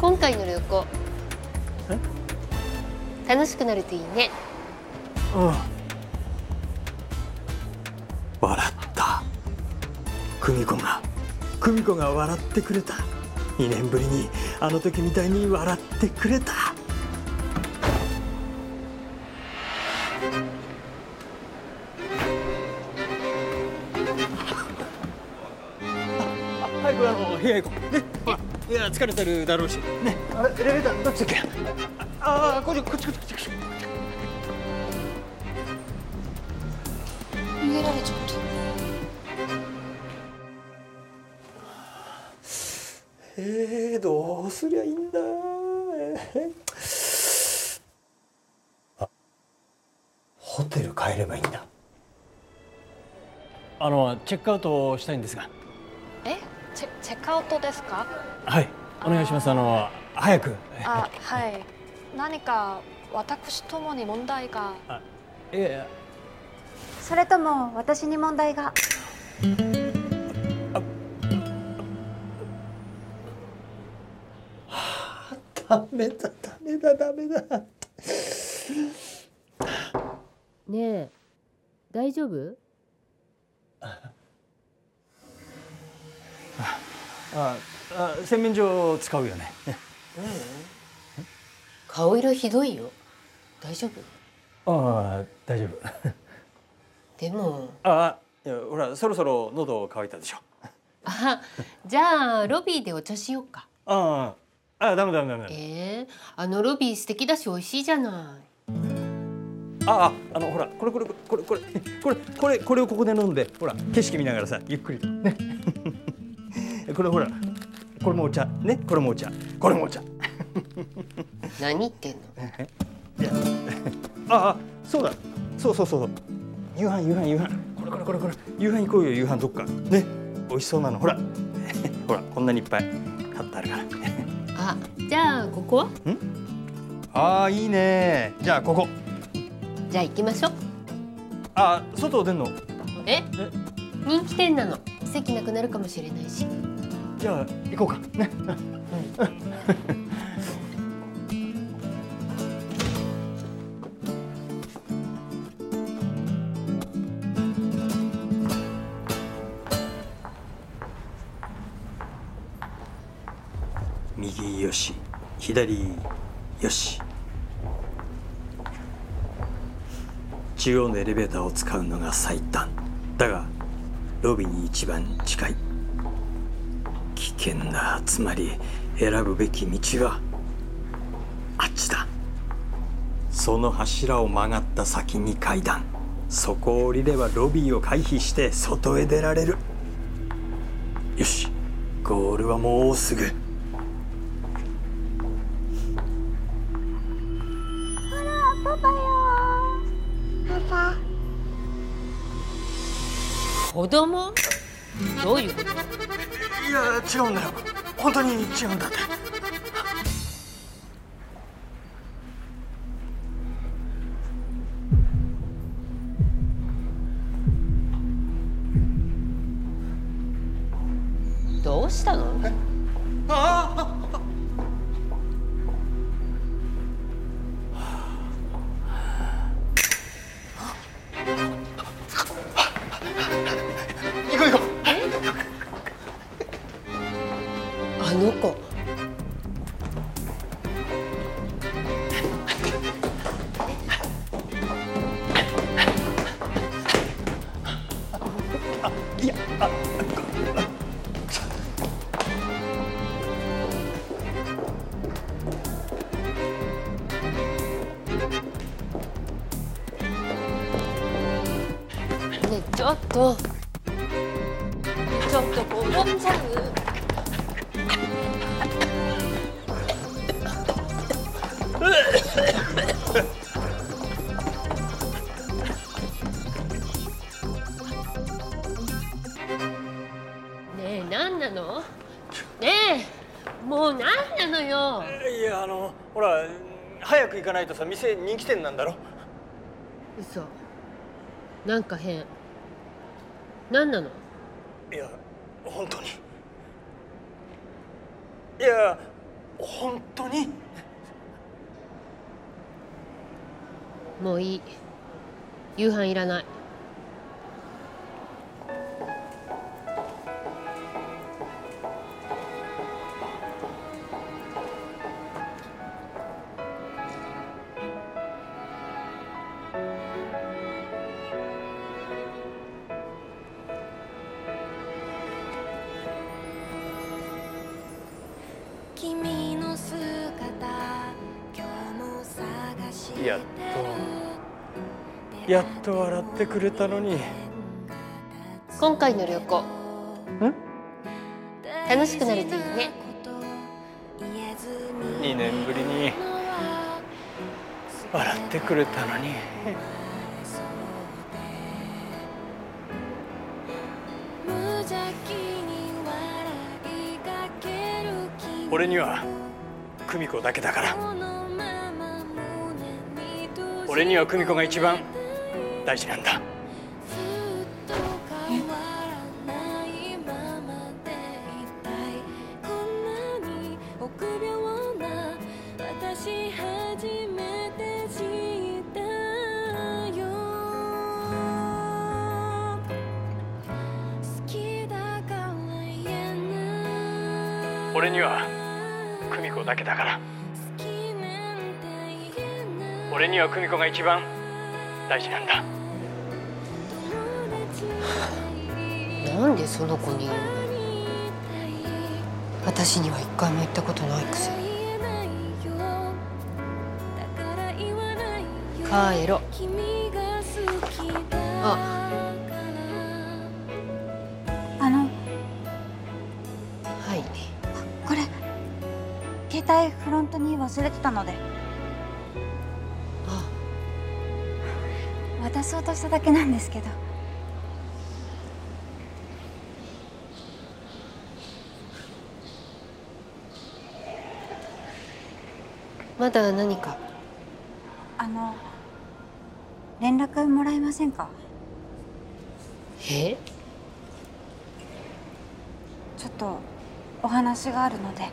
今回の旅行。楽しくなるといいね。うん。笑った。久美子が久美子が笑ってくれた。2年ぶりにあの時みたいに笑ってくれた。早くあの部屋行こうねいや疲れてるだろうし。ねあれエレベーターどっちだっけ？ああこっちこっちこっちこっち。逃げられちゃった。えー、どうすりゃいいんだ？えー。あホテル帰ればいいんだ。あのチェックアウトしたいんですが。え？チェチェックアウトですか？はいお願いします。あの早く。あはい。何か私ともに問題が。いやいやそれとも私に問題が。ダメだダメだダメだ。ねえ大丈夫？ああ洗面所使うよね。顔色ひどいよ。大丈夫？ああ大丈夫。でも。あいやほらそろそろ喉乾いたでしょ。あじゃあロビーでお茶しようか。あああダメダメダメえー、あのロビー素敵だし美味しいじゃない。あああのほらこれこれこれこれこれこれこれをここで飲んでほら景色見ながらさゆっくりと。ねこれほらこれもお茶。ね？これもお茶。これもお茶。何言ってんの？いやあ。あそうだ。そうそうそう夕飯夕飯夕飯。これこれこれこれ。夕飯行こうよ夕飯どっか。ね？美味しそうなの。ほら。ほらこんなにいっぱい。買ってあるから。あじゃあここは？ああいいね。じゃあここ。じゃあ行きましょう。あ外出んの？え？人気店なの。席なくなるかもしれないしじゃあ行こうか。ね。右よし左よし。中央のエレベーターを使うのが最短。だがロビーに一番近い。険なつまり選ぶべき道はあっちだ。その柱を曲がった先に階段。そこを降りればロビーを回避して外へ出られる。よし。ゴールはもうすぐ。パパよパパ。子供？どういうこと？いや違うんだよ。本当に違うんだって。ょっと。ちょっと転んじゃう。ねえ何なの？ねえもう何なのよ？いやあのほら早く行かないとさ店人気店なんだろ。嘘。なんか変何なの？いや本当に。いや本当に。もういい。夕飯いらないやっと。やっと笑ってくれたのに。今回の旅行。楽しくなるといいね。2年ぶりに。笑ってくれたのに。俺には久美子だけだから俺には久美子が一番大事なんだ俺には久美子だけだから。俺には久美子が一番大事なんだ。なんでその子に言うの？私には一回も言ったことないくせに。帰ろああの。はい。これ携帯フロントに忘れてたので渡そうとしただけなんですけど。まだ何か？あの連絡もらえませんか？え？ちょっとお話があるので